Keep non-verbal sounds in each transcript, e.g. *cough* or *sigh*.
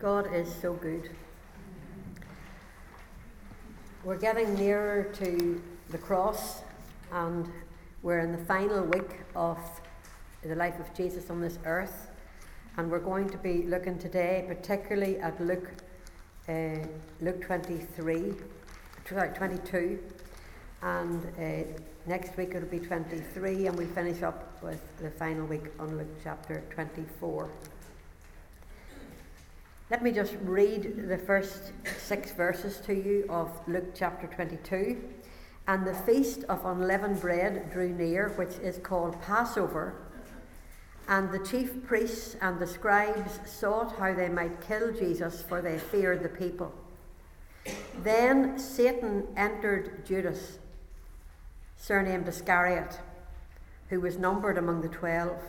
God is so good. We're getting nearer to the cross, and we're in the final week of the life of Jesus on this earth. And we're going to be looking today, particularly at Luke, uh, Luke 23, 22, and uh, next week it'll be 23, and we finish up with the final week on Luke chapter 24. Let me just read the first six verses to you of Luke chapter 22. And the feast of unleavened bread drew near, which is called Passover. And the chief priests and the scribes sought how they might kill Jesus, for they feared the people. Then Satan entered Judas, surnamed Iscariot, who was numbered among the twelve.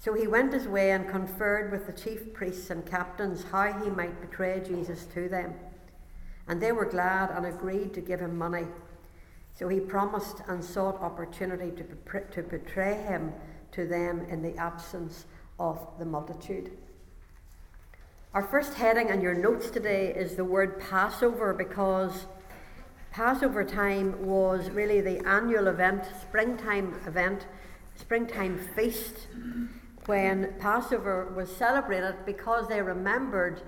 So he went his way and conferred with the chief priests and captains how he might betray Jesus to them. And they were glad and agreed to give him money. So he promised and sought opportunity to, to betray him to them in the absence of the multitude. Our first heading in your notes today is the word Passover because Passover time was really the annual event, springtime event, springtime feast when Passover was celebrated because they remembered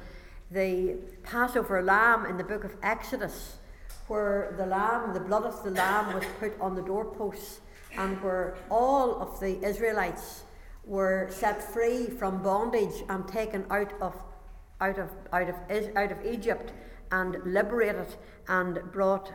the Passover lamb in the book of Exodus, where the lamb, the blood of the lamb, was put on the doorposts, and where all of the Israelites were set free from bondage and taken out of out of out of out of Egypt and liberated and brought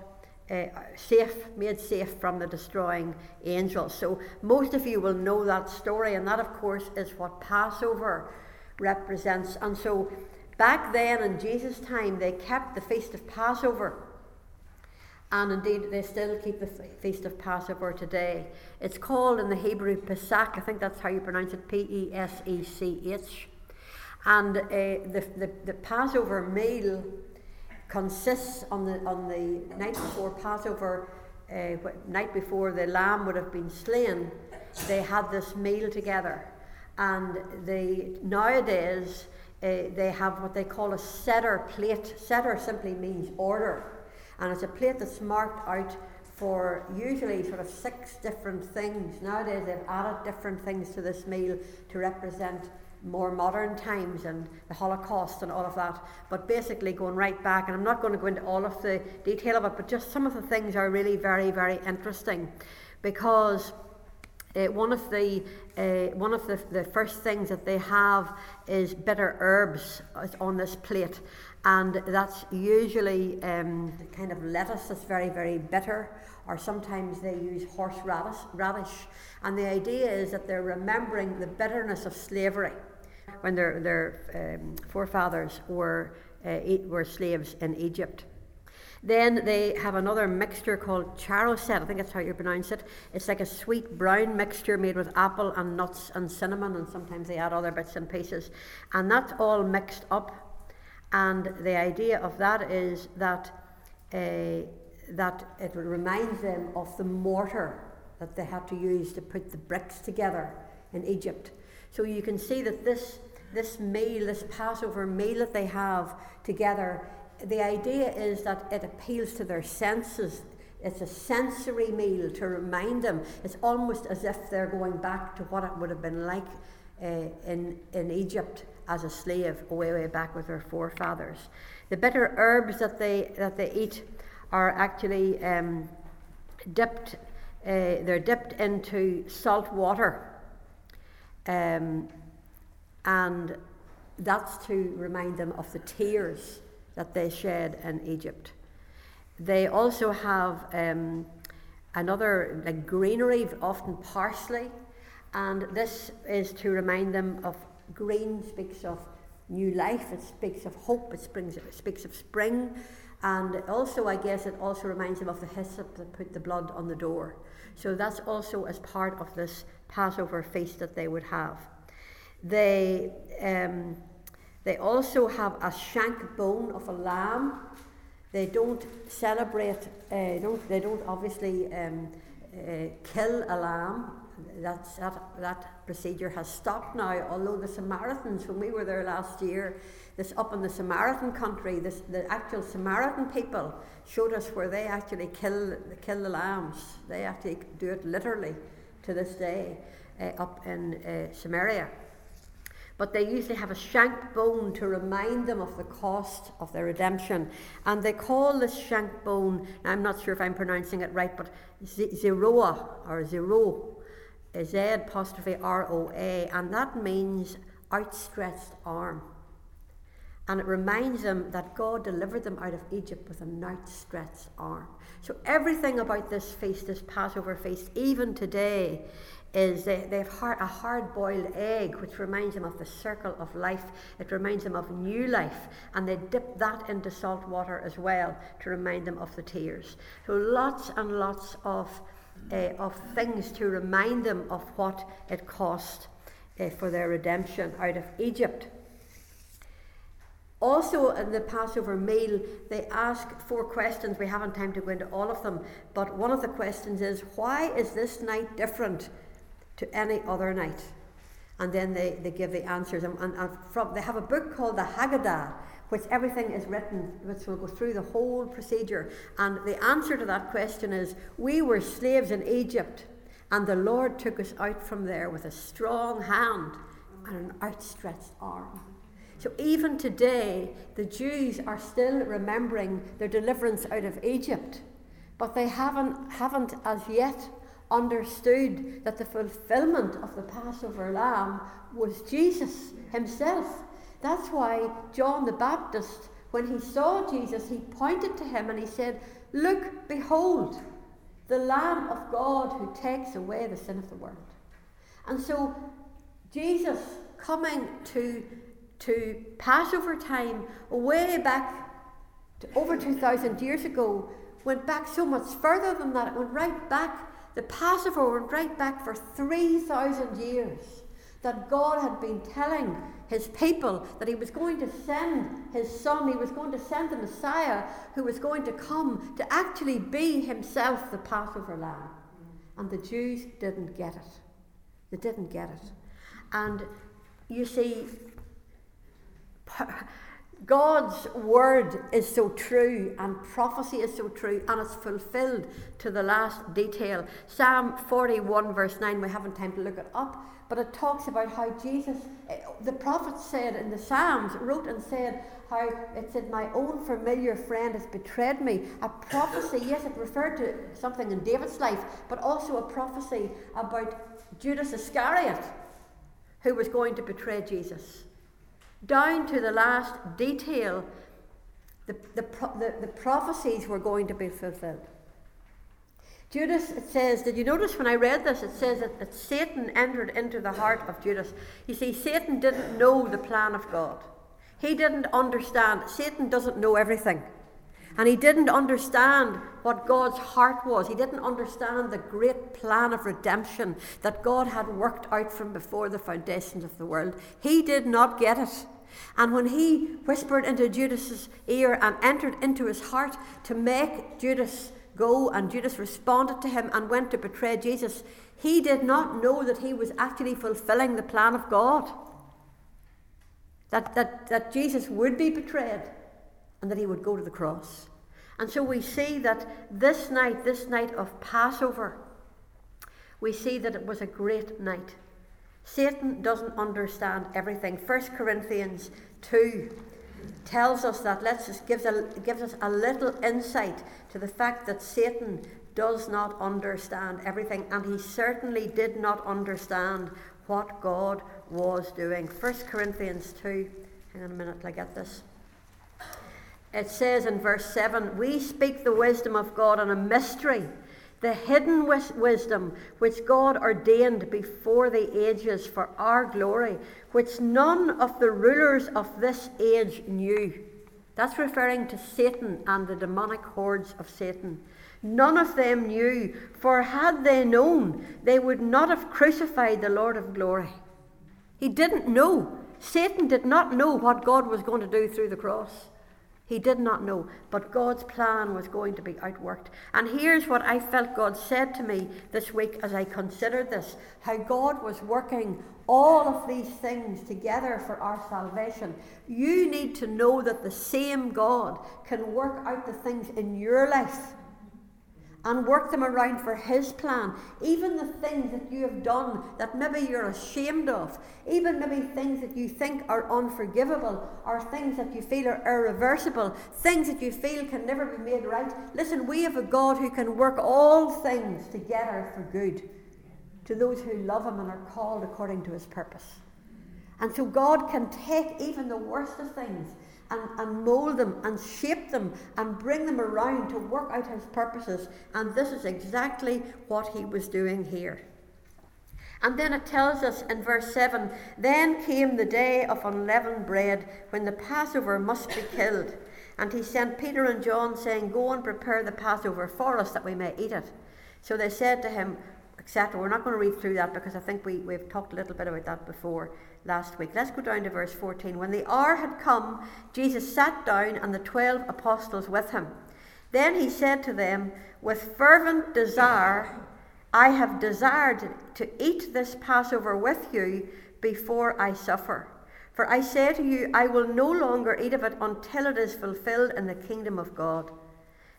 uh, safe, made safe from the destroying angels. So most of you will know that story, and that, of course, is what Passover represents. And so back then in Jesus' time, they kept the feast of Passover. And indeed, they still keep the feast of Passover today. It's called in the Hebrew Pesach. I think that's how you pronounce it P E S E C H. And uh, the, the, the Passover meal consists on the, on the night before Passover, uh, night before the lamb would have been slain, they had this meal together. And they, nowadays, uh, they have what they call a Seder plate. Seder simply means order. And it's a plate that's marked out for usually sort of six different things. Nowadays, they've added different things to this meal to represent more modern times and the Holocaust and all of that. But basically, going right back, and I'm not going to go into all of the detail of it, but just some of the things are really very, very interesting because. Uh, one of the uh, one of the, the first things that they have is bitter herbs on this plate, and that's usually um, kind of lettuce that's very very bitter, or sometimes they use horseradish radish, and the idea is that they're remembering the bitterness of slavery when their, their um, forefathers were, uh, were slaves in Egypt. Then they have another mixture called charoset. I think that's how you pronounce it. It's like a sweet brown mixture made with apple and nuts and cinnamon, and sometimes they add other bits and pieces. And that's all mixed up. And the idea of that is that, uh, that it reminds them of the mortar that they had to use to put the bricks together in Egypt. So you can see that this this meal, this Passover meal that they have together, the idea is that it appeals to their senses. It's a sensory meal to remind them. It's almost as if they're going back to what it would have been like uh, in, in Egypt as a slave, way, way back with their forefathers. The bitter herbs that they, that they eat are actually um, dipped, uh, they're dipped into salt water. Um, and that's to remind them of the tears that they shed in Egypt. They also have um, another like greenery, often parsley, and this is to remind them of green speaks of new life, it speaks of hope, it, springs, it speaks of spring, and also, I guess, it also reminds them of the hyssop that put the blood on the door. So that's also as part of this Passover feast that they would have. They, um, they also have a shank bone of a lamb. They don't celebrate, uh, don't, they don't obviously um, uh, kill a lamb that's, that, that procedure has stopped now, although the Samaritans, when we were there last year, this up in the Samaritan country, this, the actual Samaritan people showed us where they actually kill, kill the lambs. They actually do it literally to this day uh, up in uh, Samaria. But they usually have a shank bone to remind them of the cost of their redemption. And they call this shank bone, I'm not sure if I'm pronouncing it right, but zeroa or zero, Z apostrophe R O A, and that means outstretched arm. And it reminds them that God delivered them out of Egypt with an outstretched arm. So everything about this feast, this Passover feast, even today, is they, they have a hard boiled egg, which reminds them of the circle of life. It reminds them of new life. And they dip that into salt water as well to remind them of the tears. So lots and lots of, uh, of things to remind them of what it cost uh, for their redemption out of Egypt. Also, in the Passover meal, they ask four questions. We haven't time to go into all of them, but one of the questions is why is this night different to any other night? And then they, they give the answers. And, and, and from, they have a book called the Haggadah, which everything is written, which will go through the whole procedure. And the answer to that question is We were slaves in Egypt, and the Lord took us out from there with a strong hand and an outstretched arm. So even today, the Jews are still remembering their deliverance out of Egypt, but they haven't, haven't as yet understood that the fulfillment of the Passover lamb was Jesus himself. That's why John the Baptist, when he saw Jesus, he pointed to him and he said, Look, behold, the Lamb of God who takes away the sin of the world. And so, Jesus coming to to Passover time, way back to over 2,000 years ago, went back so much further than that. It went right back, the Passover went right back for 3,000 years. That God had been telling his people that he was going to send his son, he was going to send the Messiah who was going to come to actually be himself the Passover lamb. And the Jews didn't get it. They didn't get it. And you see, *laughs* God's word is so true, and prophecy is so true, and it's fulfilled to the last detail. Psalm 41, verse 9, we haven't time to look it up, but it talks about how Jesus, eh, the prophet said in the Psalms, wrote and said how it said, My own familiar friend has betrayed me. A prophecy, yes, it referred to something in David's life, but also a prophecy about Judas Iscariot, who was going to betray Jesus down to the last detail, the, the, the, the prophecies were going to be fulfilled. Judas, it says, did you notice when I read this? It says that, that Satan entered into the heart of Judas. You see, Satan didn't know the plan of God. He didn't understand. Satan doesn't know everything. And he didn't understand what God's heart was. He didn't understand the great plan of redemption that God had worked out from before the foundations of the world. He did not get it. And when he whispered into Judas's ear and entered into his heart to make Judas go, and Judas responded to him and went to betray Jesus, he did not know that he was actually fulfilling the plan of God. That, that, that Jesus would be betrayed and that he would go to the cross. And so we see that this night, this night of Passover, we see that it was a great night. Satan doesn't understand everything. 1 Corinthians 2 tells us that, let's just gives, a, gives us a little insight to the fact that Satan does not understand everything, and he certainly did not understand what God was doing. 1 Corinthians 2, hang on a minute till I get this. It says in verse 7 We speak the wisdom of God in a mystery the hidden wis- wisdom which God ordained before the ages for our glory, which none of the rulers of this age knew. That's referring to Satan and the demonic hordes of Satan. None of them knew, for had they known, they would not have crucified the Lord of glory. He didn't know. Satan did not know what God was going to do through the cross. He did not know, but God's plan was going to be outworked. And here's what I felt God said to me this week as I considered this how God was working all of these things together for our salvation. You need to know that the same God can work out the things in your life and work them around for His plan. Even the things that you have done that maybe you're ashamed of, even maybe things that you think are unforgivable, or things that you feel are irreversible, things that you feel can never be made right. Listen, we have a God who can work all things together for good to those who love Him and are called according to His purpose. And so God can take even the worst of things and, and mold them and shape them and bring them around to work out his purposes. And this is exactly what he was doing here. And then it tells us in verse 7 Then came the day of unleavened bread when the Passover must be killed. And he sent Peter and John, saying, Go and prepare the Passover for us that we may eat it. So they said to him, etc. We're not going to read through that because I think we, we've talked a little bit about that before last week. Let's go down to verse 14. When the hour had come, Jesus sat down and the twelve apostles with him. Then he said to them, With fervent desire, I have desired to eat this Passover with you before I suffer. For I say to you, I will no longer eat of it until it is fulfilled in the kingdom of God.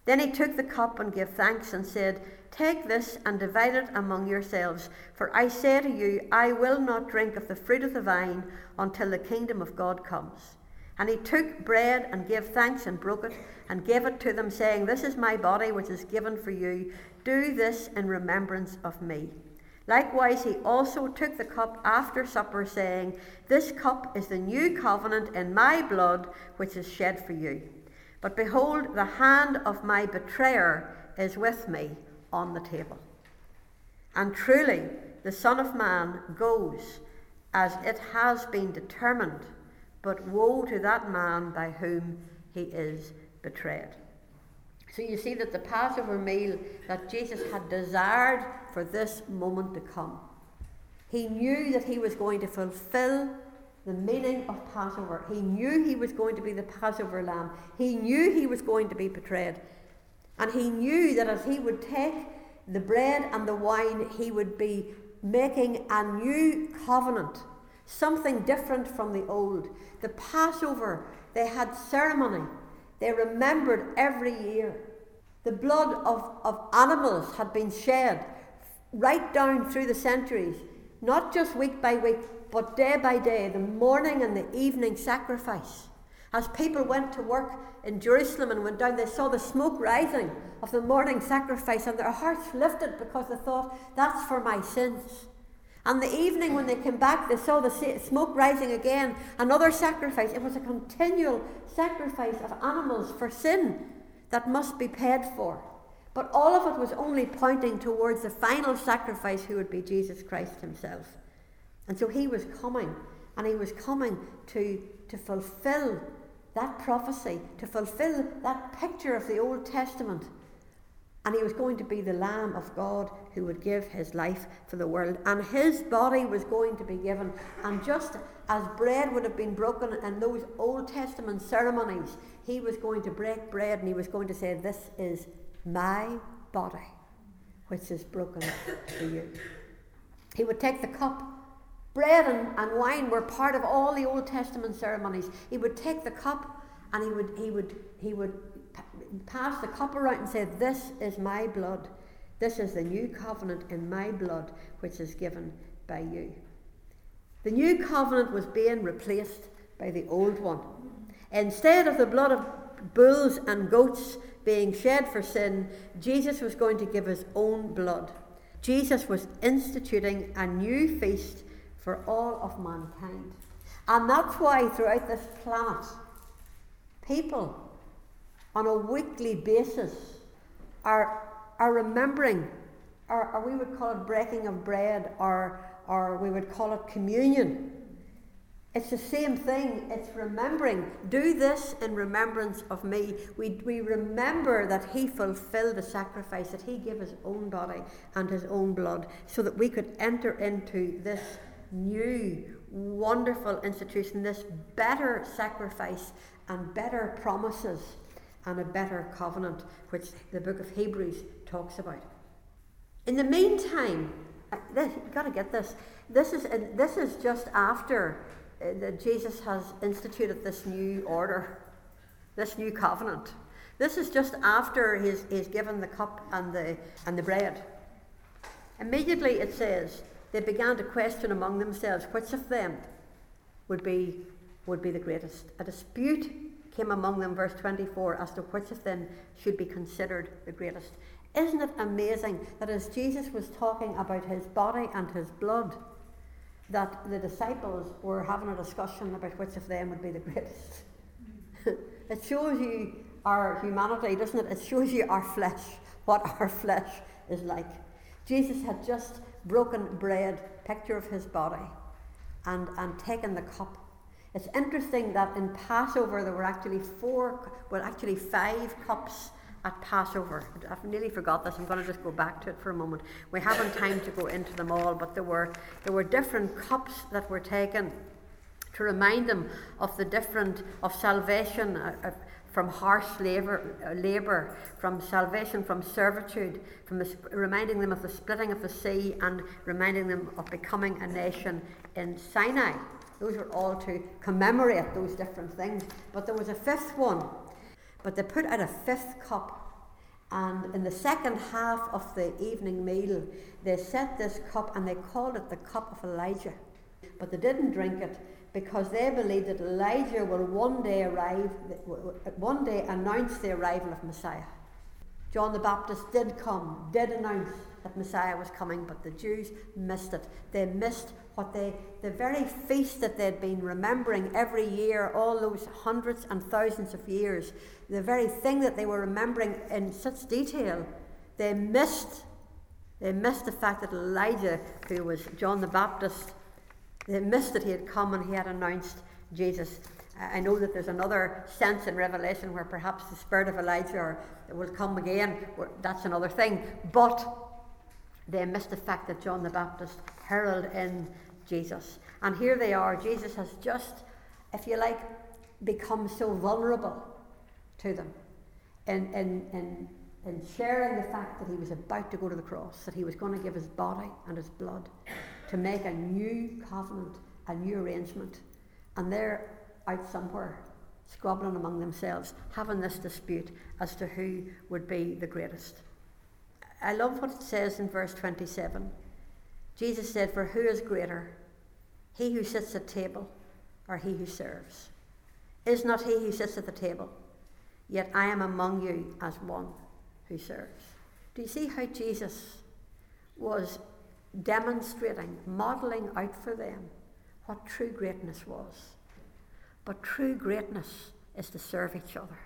Then he took the cup and gave thanks and said, Take this and divide it among yourselves. For I say to you, I will not drink of the fruit of the vine until the kingdom of God comes. And he took bread and gave thanks and broke it and gave it to them, saying, This is my body which is given for you. Do this in remembrance of me. Likewise, he also took the cup after supper, saying, This cup is the new covenant in my blood, which is shed for you. But behold, the hand of my betrayer is with me on the table. And truly, the Son of Man goes as it has been determined, but woe to that man by whom he is betrayed. So you see that the Passover meal that Jesus had desired for this moment to come, he knew that he was going to fulfill the meaning of Passover. He knew he was going to be the Passover lamb. He knew he was going to be betrayed. And he knew that as he would take the bread and the wine, he would be making a new covenant, something different from the old. The Passover, they had ceremony, they remembered every year. The blood of, of animals had been shed right down through the centuries, not just week by week, but day by day, the morning and the evening sacrifice. As people went to work in Jerusalem and went down, they saw the smoke rising of the morning sacrifice, and their hearts lifted because they thought, That's for my sins. And the evening when they came back, they saw the smoke rising again, another sacrifice. It was a continual sacrifice of animals for sin that must be paid for. But all of it was only pointing towards the final sacrifice, who would be Jesus Christ himself. And so he was coming, and he was coming to, to fulfill that prophecy, to fulfill that picture of the Old Testament. And he was going to be the Lamb of God who would give his life for the world. And his body was going to be given. And just as bread would have been broken in those Old Testament ceremonies, he was going to break bread and he was going to say, This is my body, which is broken for you. He would take the cup Bread and, and wine were part of all the Old Testament ceremonies. He would take the cup and he would, he would, he would pass the cup around and say, This is my blood. This is the new covenant in my blood, which is given by you. The new covenant was being replaced by the old one. Instead of the blood of bulls and goats being shed for sin, Jesus was going to give his own blood. Jesus was instituting a new feast for all of mankind. And that's why throughout this planet, people on a weekly basis are, are remembering, or, or we would call it breaking of bread, or, or we would call it communion. It's the same thing. It's remembering. Do this in remembrance of me. We, we remember that He fulfilled the sacrifice, that He gave His own body and His own blood so that we could enter into this new, wonderful institution, this better sacrifice, and better promises and a better covenant, which the book of Hebrews talks about. In the meantime, uh, you've got to get this. This is, this is just after uh, that Jesus has instituted this new order, this new covenant. This is just after he's, he's given the cup and the, and the bread. Immediately it says, they began to question among themselves which of them would be, would be the greatest. A dispute came among them, verse 24, as to which of them should be considered the greatest. Isn't it amazing that as Jesus was talking about his body and his blood, that the disciples were having a discussion about which of them would be the greatest? *laughs* it shows you our humanity, doesn't it? It shows you our flesh, what our *laughs* flesh is like. Jesus had just broken bread, picture of his body, and, and taken the cup. It's interesting that in Passover there were actually four, well, actually five cups at Passover. I've nearly forgot this. I'm going to just go back to it for a moment. We haven't time to go into them all, but there were there were different cups that were taken to remind them of the different of salvation, uh, from harsh labor, uh, labor, from salvation from servitude, from the, reminding them of the splitting of the sea, and reminding them of becoming a nation in Sinai. Those were all to commemorate those different things. But there was a fifth one. But they put out a fifth cup. And in the second half of the evening meal, they set this cup and they called it the cup of Elijah. But they didn't drink it because they believed that Elijah will one day arrive, one day announce the arrival of Messiah. John the Baptist did come, did announce that Messiah was coming, but the Jews missed it. They missed what they, the very feast that they'd been remembering every year, all those hundreds and thousands of years, the very thing that they were remembering in such detail, they missed. They missed the fact that Elijah, who was John the Baptist, they missed that he had come and he had announced Jesus. I know that there's another sense in Revelation where perhaps the spirit of Elijah will come again. That's another thing. But they missed the fact that John the Baptist heralded in Jesus. And here they are. Jesus has just, if you like, become so vulnerable to them in, in, in, in sharing the fact that he was about to go to the cross, that he was going to give his body and his blood to make a new covenant, a new arrangement. And they're out somewhere, squabbling among themselves, having this dispute as to who would be the greatest. I love what it says in verse 27. Jesus said, For who is greater, he who sits at table or he who serves? Is not he who sits at the table? Yet I am among you as one who serves. Do you see how Jesus was demonstrating, modelling out for them what true greatness was. But true greatness is to serve each other.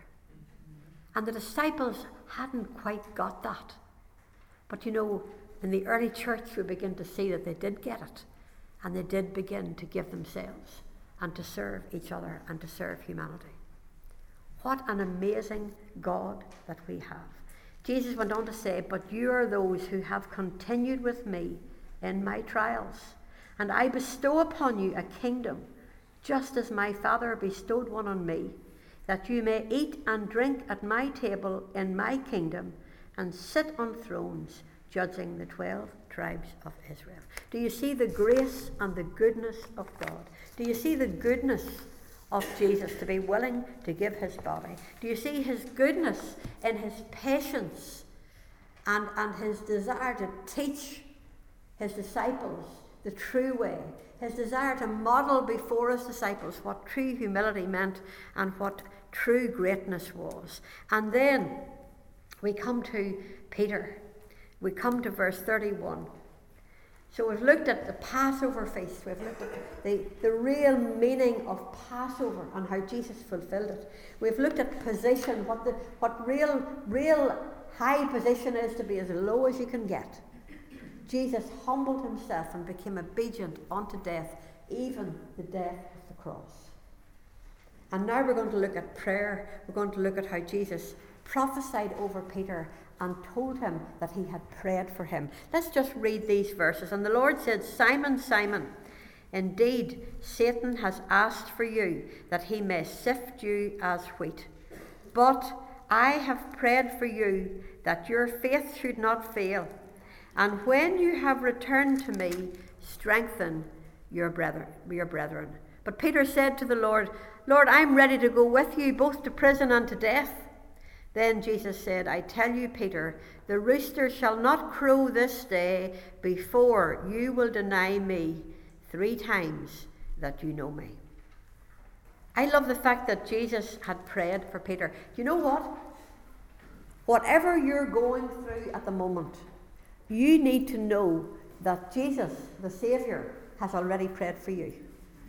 And the disciples hadn't quite got that. But you know, in the early church, we begin to see that they did get it. And they did begin to give themselves and to serve each other and to serve humanity. What an amazing God that we have. Jesus went on to say, But you are those who have continued with me in my trials. And I bestow upon you a kingdom, just as my Father bestowed one on me, that you may eat and drink at my table in my kingdom, and sit on thrones, judging the twelve tribes of Israel. Do you see the grace and the goodness of God? Do you see the goodness of Jesus to be willing to give his body? Do you see his goodness in his patience and, and his desire to teach his disciples the true way, his desire to model before his disciples what true humility meant and what true greatness was. And then we come to Peter. We come to verse 31. So we've looked at the Passover feast, we've looked at the, the real meaning of Passover and how Jesus fulfilled it. We've looked at position, what the what real real high position is to be as low as you can get. Jesus humbled himself and became obedient unto death, even the death of the cross. And now we're going to look at prayer. We're going to look at how Jesus prophesied over Peter and told him that he had prayed for him. Let's just read these verses. And the Lord said, Simon, Simon, Indeed, Satan has asked for you that he may sift you as wheat. But I have prayed for you that your faith should not fail. And when you have returned to me, strengthen your brethren, your brethren. But Peter said to the Lord, Lord, I'm ready to go with you both to prison and to death. Then Jesus said, I tell you, Peter, the rooster shall not crow this day before you will deny me three times that you know me. I love the fact that Jesus had prayed for Peter. You know what? Whatever you're going through at the moment, you need to know that Jesus, the Saviour, has already prayed for you.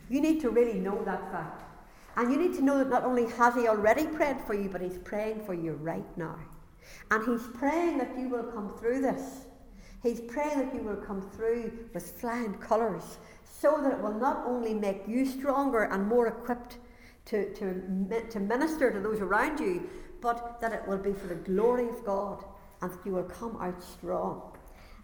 You need to really know that fact. And you need to know that not only has He already prayed for you, but He's praying for you right now. And He's praying that you will come through this. He's praying that you will come through with flying colours so that it will not only make you stronger and more equipped to, to, to minister to those around you, but that it will be for the glory of God and that you will come out strong.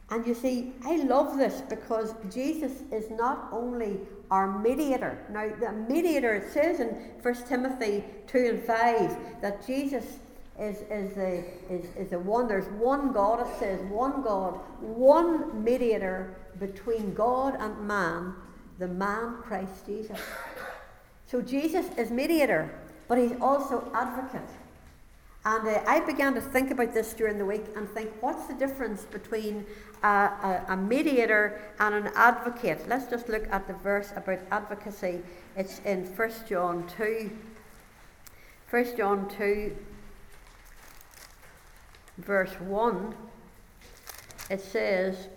And you see, I love this because Jesus is not only our mediator. Now, the mediator, it says in 1 Timothy 2 and 5 that Jesus is, is, the, is, is the one, there's one God, it says, one God, one mediator between God and man, the man Christ Jesus. So Jesus is mediator, but he's also advocate. And uh, I began to think about this during the week and think, what's the difference between a, a, a, mediator and an advocate? Let's just look at the verse about advocacy. It's in 1 John 2. 1 John 2, verse 1. It says,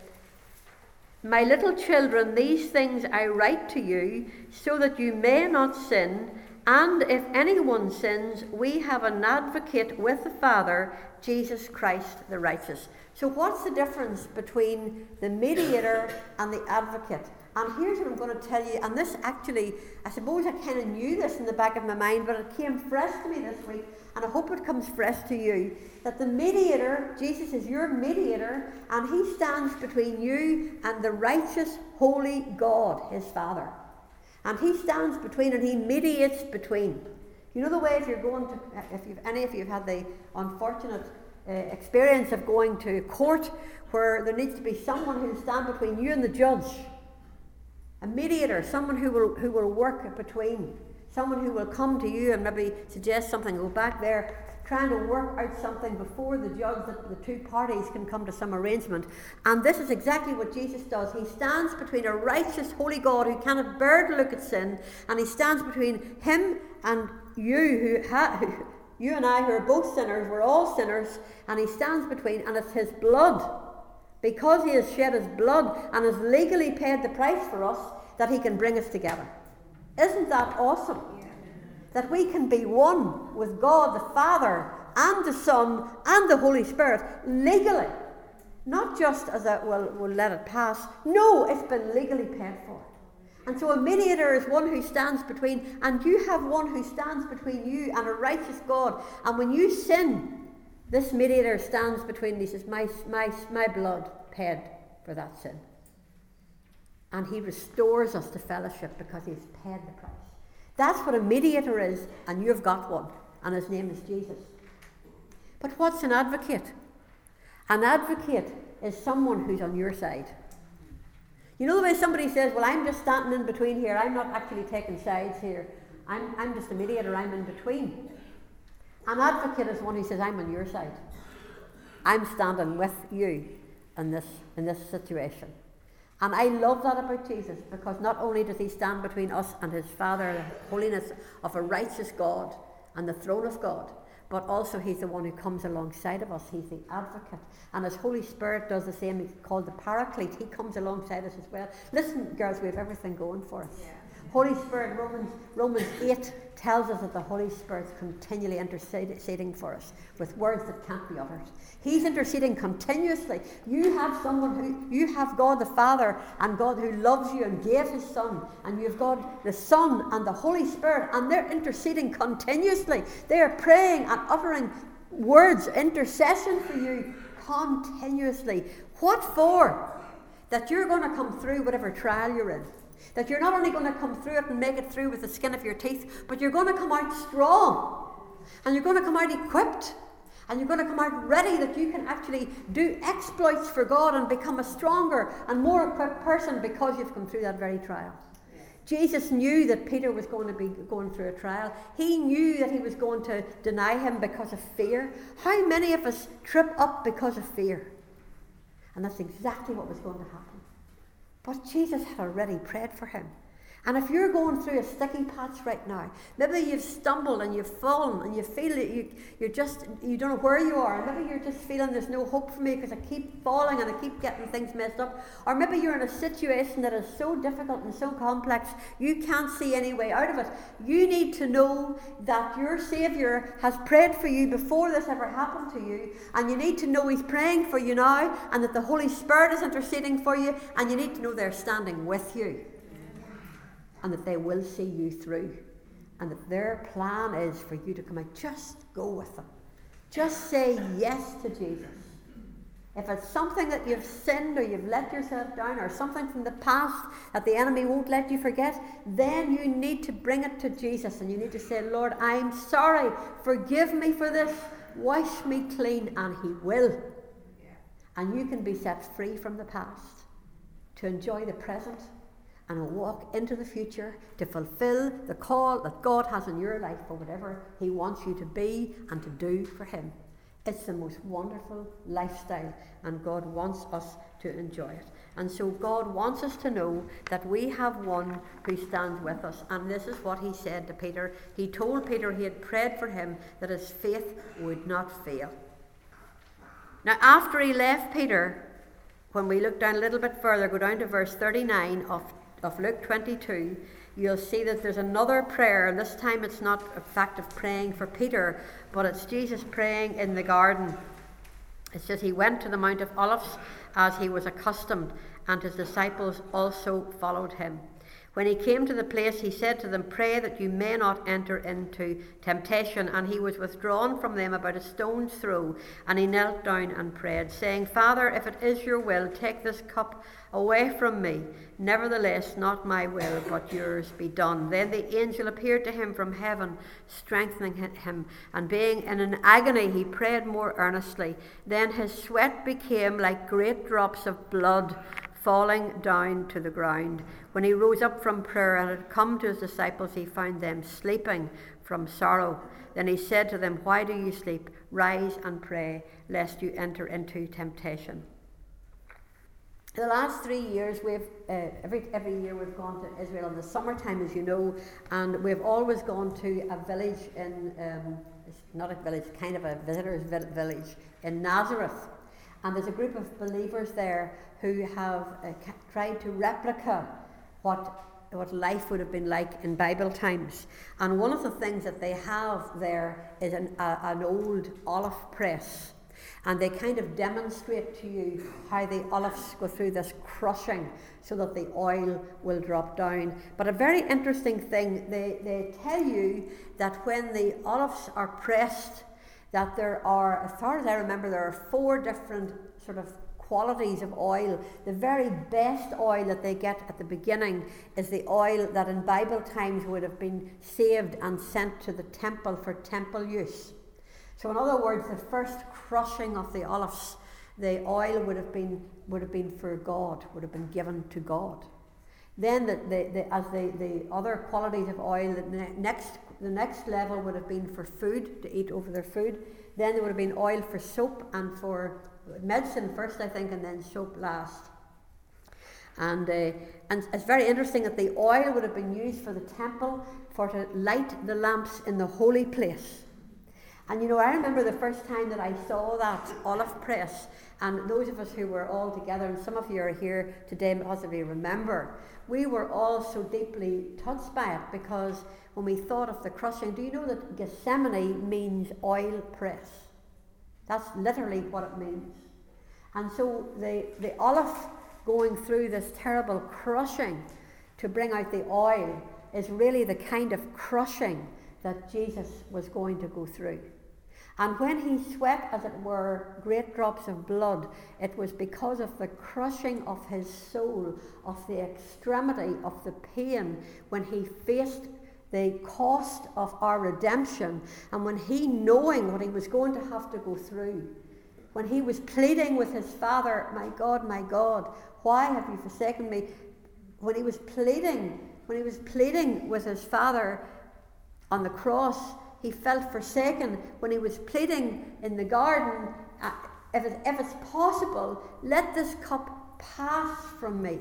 My little children, these things I write to you so that you may not sin. And if anyone sins, we have an advocate with the Father, Jesus Christ the righteous. So, what's the difference between the mediator and the advocate? And here's what I'm going to tell you. And this actually, I suppose I kind of knew this in the back of my mind, but it came fresh to me this week, and I hope it comes fresh to you. That the mediator, Jesus is your mediator, and he stands between you and the righteous, holy God, his Father. And he stands between and he mediates between. You know the way if you're going to, if you've, any of you have had the unfortunate uh, experience of going to court where there needs to be someone who'll stand between you and the judge. A mediator, someone who will, who will work between. Someone who will come to you and maybe suggest something, go back there trying to work out something before the judge that the two parties can come to some arrangement. And this is exactly what Jesus does. He stands between a righteous, holy God who cannot bear to look at sin, and he stands between him and you, who, you and I, who are both sinners. We're all sinners, and he stands between, and it's his blood. Because he has shed his blood and has legally paid the price for us, that he can bring us together. Isn't that awesome? That we can be one with God the Father and the Son and the Holy Spirit legally. Not just as a, well, we'll let it pass. No, it's been legally paid for. And so a mediator is one who stands between, and you have one who stands between you and a righteous God. And when you sin, this mediator stands between He says, My, my, my blood paid for that sin. And he restores us to fellowship because he's paid the price. That's what a mediator is, and you've got one, and his name is Jesus. But what's an advocate? An advocate is someone who's on your side. You know the way somebody says, Well, I'm just standing in between here, I'm not actually taking sides here. I'm, I'm just a mediator, I'm in between. An advocate is one who says, I'm on your side. I'm standing with you in this, in this situation. And I love that about Jesus because not only does he stand between us and his Father, the holiness of a righteous God and the throne of God, but also he's the one who comes alongside of us. He's the advocate. And as Holy Spirit does the same, he's called the paraclete. He comes alongside us as well. Listen, girls, we have everything going for us. Yeah. Holy Spirit, Romans, Romans 8 tells us that the Holy Spirit's continually interceding for us with words that can't be uttered. He's interceding continuously. You have someone who, you have God the Father and God who loves you and gave his Son, and you've got the Son and the Holy Spirit, and they're interceding continuously. They are praying and uttering words, intercession for you continuously. What for? That you're going to come through whatever trial you're in That you're not only going to come through it and make it through with the skin of your teeth, but you're going to come out strong. And you're going to come out equipped. And you're going to come out ready that you can actually do exploits for God and become a stronger and more equipped person because you've come through that very trial. Jesus knew that Peter was going to be going through a trial. He knew that he was going to deny him because of fear. How many of us trip up because of fear? And that's exactly what was going to happen. But Jesus had already prayed for him. And if you're going through a sticky patch right now, maybe you've stumbled and you've fallen and you feel that you, you're just, you don't know where you are. Maybe you're just feeling there's no hope for me because I keep falling and I keep getting things messed up. Or maybe you're in a situation that is so difficult and so complex you can't see any way out of it. You need to know that your Saviour has prayed for you before this ever happened to you. And you need to know He's praying for you now and that the Holy Spirit is interceding for you. And you need to know they're standing with you and that they will see you through. And that their plan is for you to come out. Just go with them. Just say yes to Jesus. If it's something that you've sinned or you've let yourself down or something from the past that the enemy won't let you forget, then you need to bring it to Jesus and you need to say, Lord, I'm sorry. Forgive me for this. Wash me clean. And He will. And you can be set free from the past to enjoy the present and a walk into the future to fulfill the call that God has in your life for whatever He wants you to be and to do for Him. It's the most wonderful lifestyle, and God wants us to enjoy it. And so, God wants us to know that we have one who stands with us. And this is what He said to Peter. He told Peter he had prayed for him that his faith would not fail. Now, after he left Peter, when we look down a little bit further, go down to verse 39 of of Luke 22, you'll see that there's another prayer, and this time it's not a fact of praying for Peter, but it's Jesus praying in the garden. It says, He went to the Mount of Olives as he was accustomed, and his disciples also followed him. When he came to the place, he said to them, Pray that you may not enter into temptation. And he was withdrawn from them about a stone's throw, and he knelt down and prayed, saying, Father, if it is your will, take this cup away from me. Nevertheless, not my will, but yours be done. Then the angel appeared to him from heaven, strengthening him, and being in an agony, he prayed more earnestly. Then his sweat became like great drops of blood falling down to the ground. When he rose up from prayer and had come to his disciples, he found them sleeping from sorrow. Then he said to them, Why do you sleep? Rise and pray, lest you enter into temptation. The last three years, we've uh, every every year we've gone to Israel in the summertime, as you know, and we've always gone to a village in um, it's not a village, kind of a visitors' village in Nazareth, and there's a group of believers there who have uh, tried to replicate what what life would have been like in Bible times. And one of the things that they have there is an, a, an old olive press. And they kind of demonstrate to you how the olives go through this crushing so that the oil will drop down. But a very interesting thing, they, they tell you that when the olives are pressed, that there are, as far as I remember, there are four different sort of qualities of oil. The very best oil that they get at the beginning is the oil that in Bible times would have been saved and sent to the temple for temple use. So, in other words, the first crushing of the olives, the oil would have been would have been for God, would have been given to God. Then, the, the, the, as the, the other qualities of oil, the next the next level would have been for food to eat over their food. Then there would have been oil for soap and for medicine first, I think, and then soap last. And, uh, and it's very interesting that the oil would have been used for the temple for to light the lamps in the holy place. And you know, I remember the first time that I saw that olive press, and those of us who were all together, and some of you are here today possibly remember, we were all so deeply touched by it because when we thought of the crushing, do you know that Gethsemane means oil press? That's literally what it means. And so the, the olive going through this terrible crushing to bring out the oil is really the kind of crushing that Jesus was going to go through. And when he sweat, as it were, great drops of blood, it was because of the crushing of his soul, of the extremity of the pain, when he faced the cost of our redemption, and when he, knowing what he was going to have to go through, when he was pleading with his father, My God, my God, why have you forsaken me? When he was pleading, when he was pleading with his father on the cross, he felt forsaken when he was pleading in the garden, uh, if, it, if it's possible, let this cup pass from me.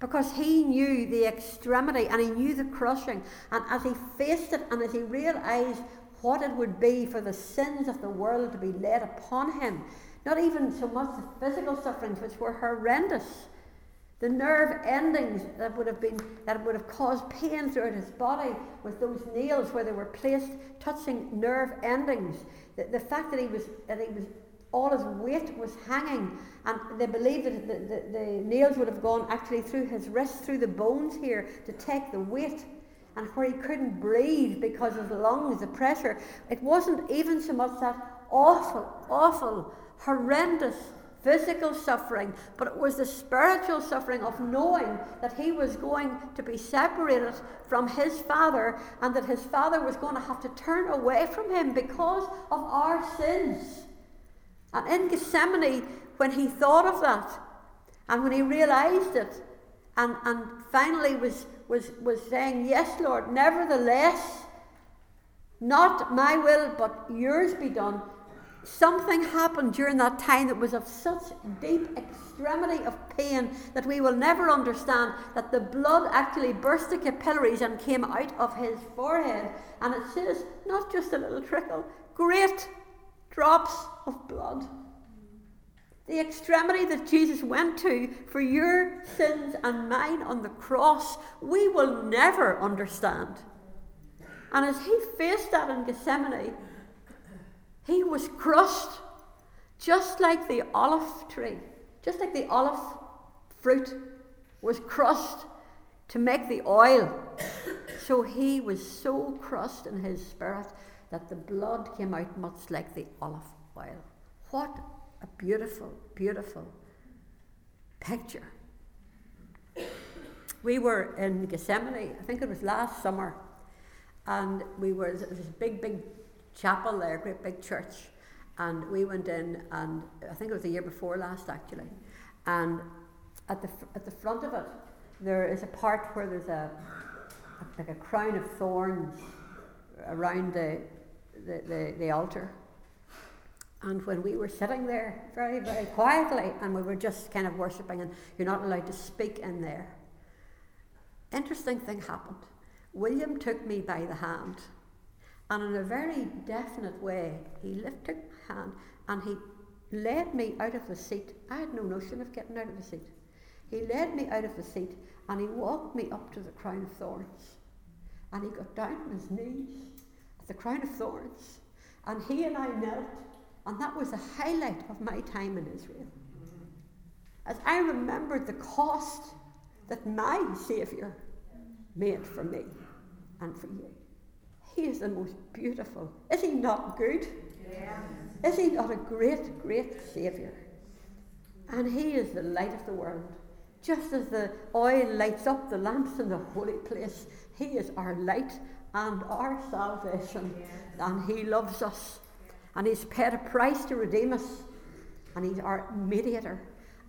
Because he knew the extremity and he knew the crushing. And as he faced it and as he realized what it would be for the sins of the world to be laid upon him, not even so much the physical sufferings, which were horrendous, the nerve endings that would have been that would have caused pain throughout his body with those nails where they were placed touching nerve endings. The, the fact that he was that he was all his weight was hanging and they believed that the, the, the nails would have gone actually through his wrist through the bones here to take the weight and where he couldn't breathe because of the lungs the pressure. It wasn't even so much that awful awful horrendous physical suffering, but it was the spiritual suffering of knowing that he was going to be separated from his father and that his father was going to have to turn away from him because of our sins. And in Gethsemane, when he thought of that and when he realized it and, and finally was, was, was saying, Yes, Lord, nevertheless, not my will, but yours be done something happened during that time that was of such deep extremity of pain that we will never understand that the blood actually burst the capillaries and came out of his forehead. And it says, not just a little trickle, great drops of blood. The extremity that Jesus went to for your sins and mine on the cross, we will never understand. And as he faced that in Gethsemane, he was crushed just like the olive tree, just like the olive fruit was crushed to make the oil. so he was so crushed in his spirit that the blood came out much like the olive oil. What a beautiful, beautiful picture. We were in Gethsemane, I think it was last summer, and we were, there was a big, big chapel there, great big church. And we went in, and I think it was the year before last actually. And at the, at the front of it, there is a part where there's a, like a crown of thorns around the, the, the, the altar. And when we were sitting there very, very quietly, and we were just kind of worshipping, and you're not allowed to speak in there, interesting thing happened. William took me by the hand and in a very definite way, he lifted my hand and he led me out of the seat. I had no notion of getting out of the seat. He led me out of the seat and he walked me up to the crown of thorns. And he got down on his knees at the crown of thorns. And he and I knelt. And that was the highlight of my time in Israel. As I remembered the cost that my Saviour made for me and for you. He is the most beautiful. Is he not good? Is he not a great, great Saviour? And he is the light of the world. Just as the oil lights up the lamps in the holy place, he is our light and our salvation. And he loves us. And he's paid a price to redeem us. And he's our mediator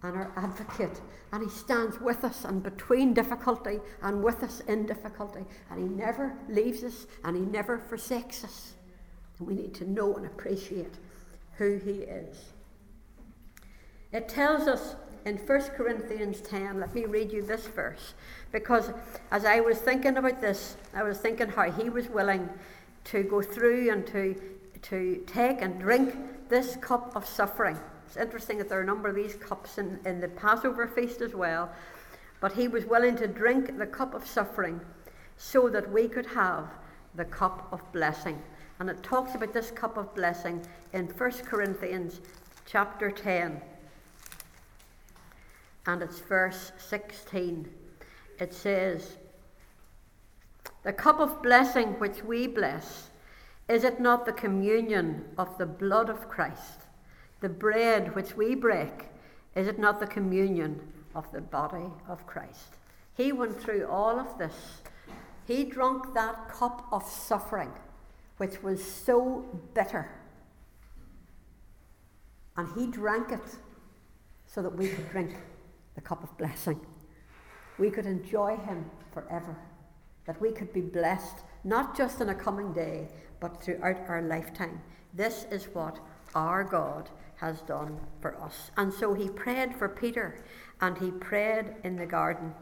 and our advocate. And He stands with us and between difficulty and with us in difficulty. And He never leaves us and He never forsakes us. And we need to know and appreciate who He is. It tells us in 1 Corinthians 10, let me read you this verse, because as I was thinking about this, I was thinking how He was willing to go through and to, to take and drink this cup of suffering it's interesting that there are a number of these cups in, in the Passover feast as well. But he was willing to drink the cup of suffering so that we could have the cup of blessing. And it talks about this cup of blessing in 1 Corinthians chapter 10. And it's verse 16. It says, The cup of blessing which we bless Is it not the communion of the blood of Christ, the bread which we break? Is it not the communion of the body of Christ? He went through all of this. He drank that cup of suffering, which was so bitter. And he drank it so that we could drink the cup of blessing. We could enjoy him forever. That we could be blessed, not just in a coming day, but throughout our lifetime. This is what our God has done for us. And so he prayed for Peter and he prayed in the garden.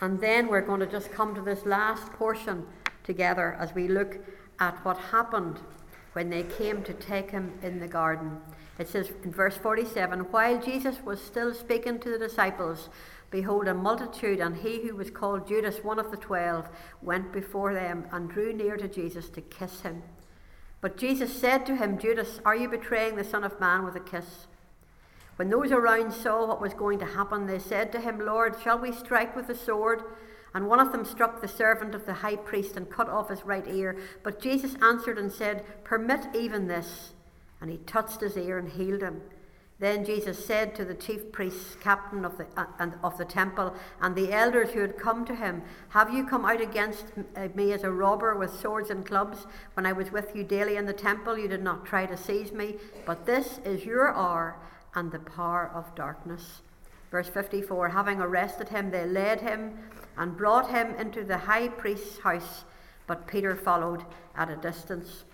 And then we're going to just come to this last portion together as we look at what happened when they came to take him in the garden. It says in verse 47 While Jesus was still speaking to the disciples, behold, a multitude, and he who was called Judas, one of the twelve, went before them and drew near to Jesus to kiss him. But Jesus said to him, Judas, are you betraying the Son of Man with a kiss? When those around saw what was going to happen, they said to him, Lord, shall we strike with the sword? And one of them struck the servant of the high priest and cut off his right ear. But Jesus answered and said, Permit even this. And he touched his ear and healed him. Then Jesus said to the chief priests, captain of the, uh, of the temple, and the elders who had come to him, Have you come out against uh, me as a robber with swords and clubs? When I was with you daily in the temple, you did not try to seize me. But this is your hour and the power of darkness. Verse 54 Having arrested him, they led him and brought him into the high priest's house, but Peter followed at a distance.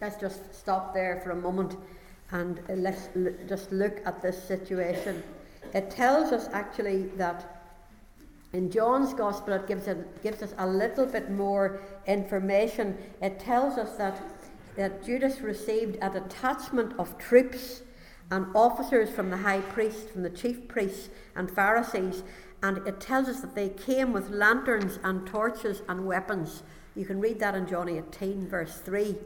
Let's just stop there for a moment and let's l- just look at this situation. It tells us actually that in John's Gospel, it gives, gives us a little bit more information. It tells us that, that Judas received a detachment of troops and officers from the high priest, from the chief priests and Pharisees, and it tells us that they came with lanterns and torches and weapons. You can read that in John 18, verse 3.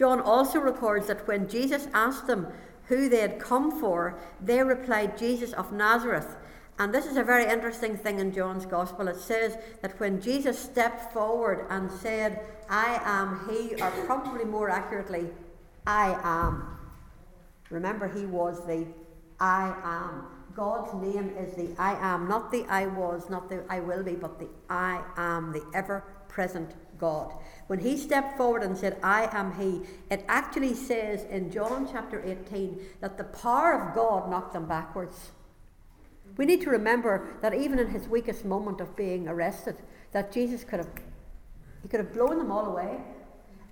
John also records that when Jesus asked them who they had come for, they replied, Jesus of Nazareth. And this is a very interesting thing in John's Gospel. It says that when Jesus stepped forward and said, I am he, or probably more accurately, I am. Remember, he was the I am. God's name is the I am, not the I was, not the I will be, but the I am, the ever present God. When he stepped forward and said, I am he, it actually says in John chapter 18 that the power of God knocked them backwards. We need to remember that even in his weakest moment of being arrested, that Jesus could have he could have blown them all away.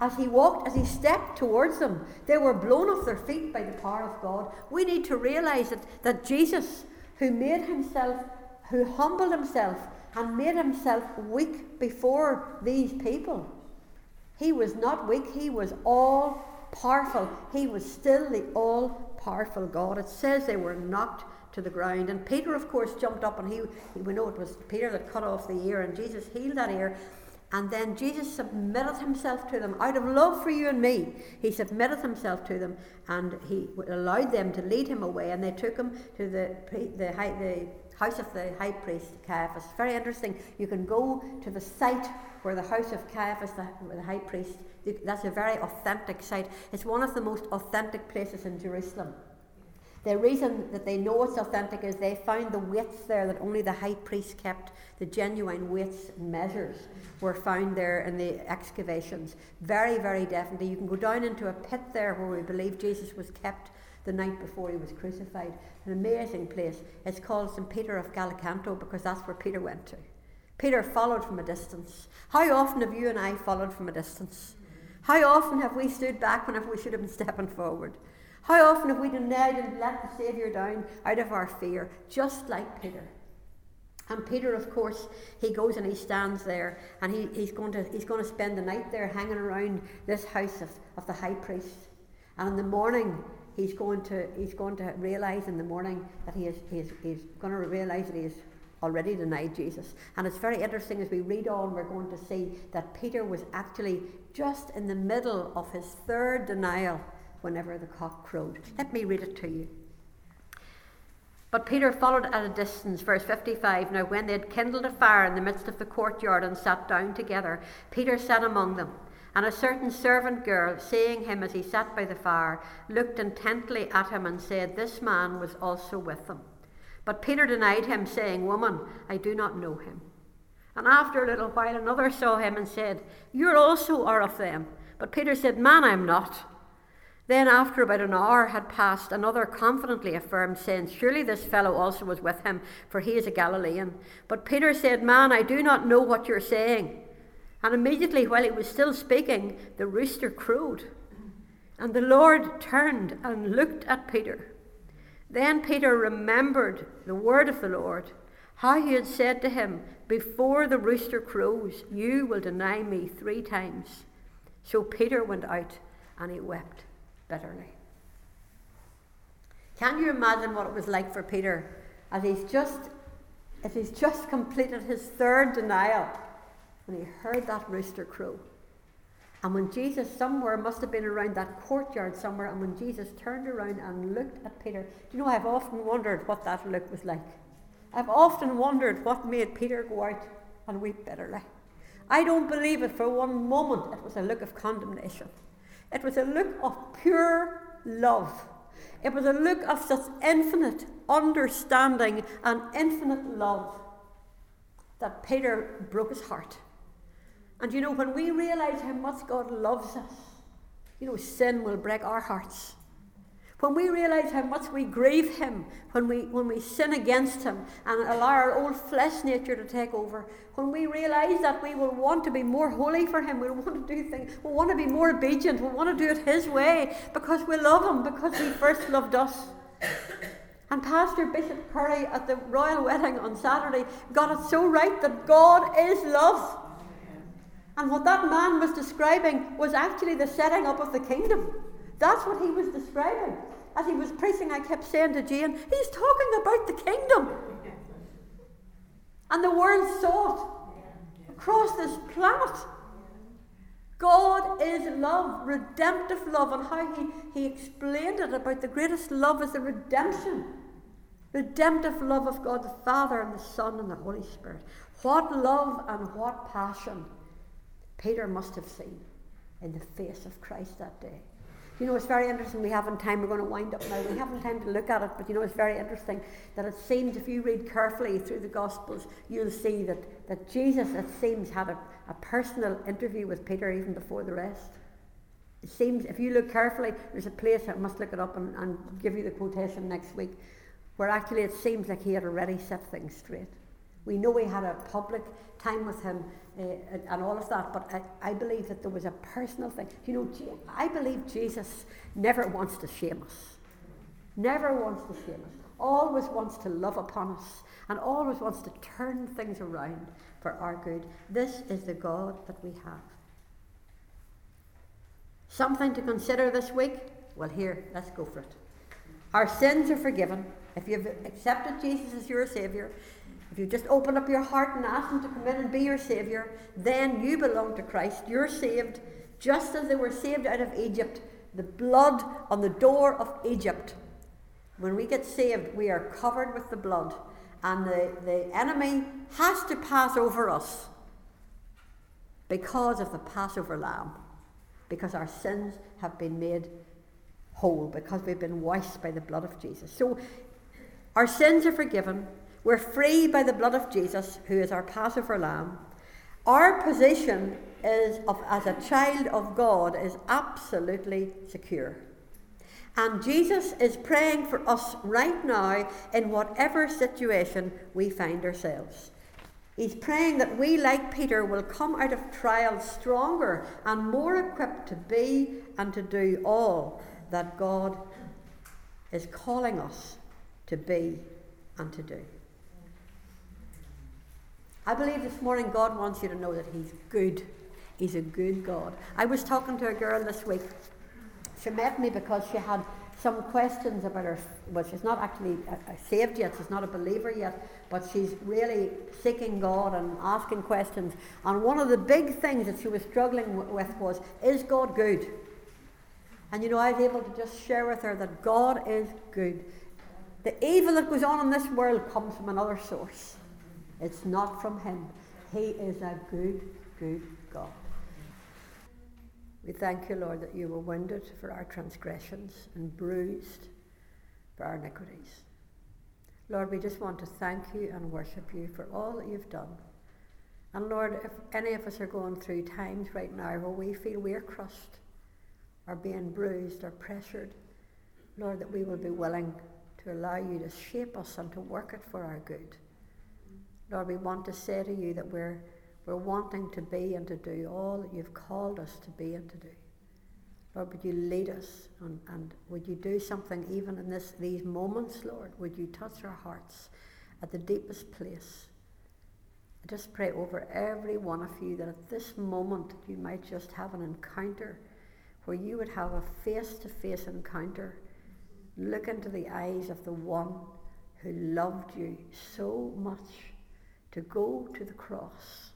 As he walked, as he stepped towards them, they were blown off their feet by the power of God. We need to realize that, that Jesus, who made himself, who humbled himself and made himself weak before these people, he was not weak, he was all powerful. He was still the all powerful God. It says they were knocked to the ground. And Peter, of course, jumped up and he, we know it was Peter that cut off the ear, and Jesus healed that ear. And then Jesus submitted himself to them out of love for you and me. He submitted himself to them and he allowed them to lead him away. And they took him to the, the, the house of the high priest Caiaphas. Very interesting. You can go to the site where the house of Caiaphas, the, the high priest, that's a very authentic site. It's one of the most authentic places in Jerusalem. The reason that they know it's authentic is they found the weights there that only the high priest kept, the genuine weights and measures were found there in the excavations. Very, very definitely. You can go down into a pit there where we believe Jesus was kept the night before he was crucified. An amazing place. It's called St. Peter of Gallicantu because that's where Peter went to. Peter followed from a distance. How often have you and I followed from a distance? How often have we stood back whenever we should have been stepping forward? How often have we denied and let the Saviour down out of our fear, just like Peter? And Peter, of course, he goes and he stands there and he, he's, going to, he's going to spend the night there hanging around this house of, of the high priest. And in the morning, he's going to, he's going to realize in the morning that he is, he is, he's going to realize that he has already denied Jesus. And it's very interesting as we read on, we're going to see that Peter was actually just in the middle of his third denial whenever the cock crowed. Let me read it to you. But Peter followed at a distance, verse 55. Now, when they had kindled a fire in the midst of the courtyard and sat down together, Peter sat among them. And a certain servant girl, seeing him as he sat by the fire, looked intently at him and said, This man was also with them. But Peter denied him, saying, Woman, I do not know him. And after a little while, another saw him and said, You also are of them. But Peter said, Man, I am not. Then, after about an hour had passed, another confidently affirmed, saying, Surely this fellow also was with him, for he is a Galilean. But Peter said, Man, I do not know what you're saying. And immediately, while he was still speaking, the rooster crowed. And the Lord turned and looked at Peter. Then Peter remembered the word of the Lord, how he had said to him, Before the rooster crows, you will deny me three times. So Peter went out and he wept bitterly. Can you imagine what it was like for Peter as he's just as he's just completed his third denial when he heard that rooster crow? And when Jesus somewhere must have been around that courtyard somewhere, and when Jesus turned around and looked at Peter, do you know I've often wondered what that look was like. I've often wondered what made Peter go out and weep bitterly. I don't believe it for one moment it was a look of condemnation. It was a look of pure love. It was a look of such infinite understanding and infinite love that Peter broke his heart. And you know, when we realize how much God loves us, you know, sin will break our hearts. When we realize how much we grieve Him, when we, when we sin against Him and allow our old flesh nature to take over, when we realize that we will want to be more holy for Him, we want to do things, we want to be more obedient, we want to do it His way because we love Him, because He first loved us. And Pastor Bishop Curry at the royal wedding on Saturday got it so right that God is love. And what that man was describing was actually the setting up of the kingdom. That's what he was describing. As he was preaching, I kept saying to Jane, he's talking about the kingdom. And the world saw it across this planet. God is love, redemptive love, and how he, he explained it about the greatest love is the redemption. Redemptive love of God the Father and the Son and the Holy Spirit. What love and what passion Peter must have seen in the face of Christ that day. You know, it's very interesting. We haven't time. We're going to wind up now. We haven't time to look at it, but you know, it's very interesting that it seems, if you read carefully through the Gospels, you'll see that, that Jesus, it seems, had a, a personal interview with Peter even before the rest. It seems, if you look carefully, there's a place, I must look it up and, and give you the quotation next week, where actually it seems like he had already set things straight. We know he had a public time with him uh, and all of that. But I, I believe that there was a personal thing. You know, I believe Jesus never wants to shame us. Never wants to shame us. Always wants to love upon us and always wants to turn things around for our good. This is the God that we have. Something to consider this week? Well, here, let's go for it. Our sins are forgiven. If you've accepted Jesus as your Saviour, you just open up your heart and ask Him to come in and be your Saviour, then you belong to Christ. You're saved just as they were saved out of Egypt. The blood on the door of Egypt. When we get saved, we are covered with the blood, and the, the enemy has to pass over us because of the Passover lamb, because our sins have been made whole, because we've been washed by the blood of Jesus. So our sins are forgiven. We're free by the blood of Jesus, who is our Passover lamb. Our position is of, as a child of God is absolutely secure. And Jesus is praying for us right now in whatever situation we find ourselves. He's praying that we, like Peter, will come out of trials stronger and more equipped to be and to do all that God is calling us to be and to do. I believe this morning God wants you to know that He's good. He's a good God. I was talking to a girl this week. She met me because she had some questions about her. Well, she's not actually uh, uh, saved yet, she's not a believer yet, but she's really seeking God and asking questions. And one of the big things that she was struggling with was Is God good? And you know, I was able to just share with her that God is good. The evil that goes on in this world comes from another source. It's not from Him. He is a good, good God. We thank you, Lord, that you were wounded for our transgressions and bruised for our iniquities. Lord, we just want to thank you and worship you for all that you've done. And Lord, if any of us are going through times right now where we feel we're crushed or being bruised or pressured, Lord, that we will be willing to allow you to shape us and to work it for our good. Lord, we want to say to you that we're, we're wanting to be and to do all that you've called us to be and to do. Lord, would you lead us and, and would you do something even in this, these moments, Lord? Would you touch our hearts at the deepest place? I just pray over every one of you that at this moment you might just have an encounter where you would have a face to face encounter. Look into the eyes of the one who loved you so much to go to the cross,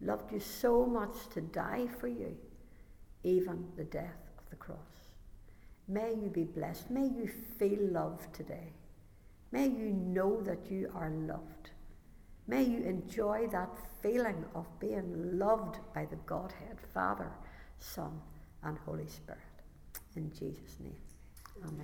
loved you so much to die for you even the death of the cross. May you be blessed. May you feel loved today. May you know that you are loved. May you enjoy that feeling of being loved by the Godhead, Father, Son, and Holy Spirit. In Jesus' name.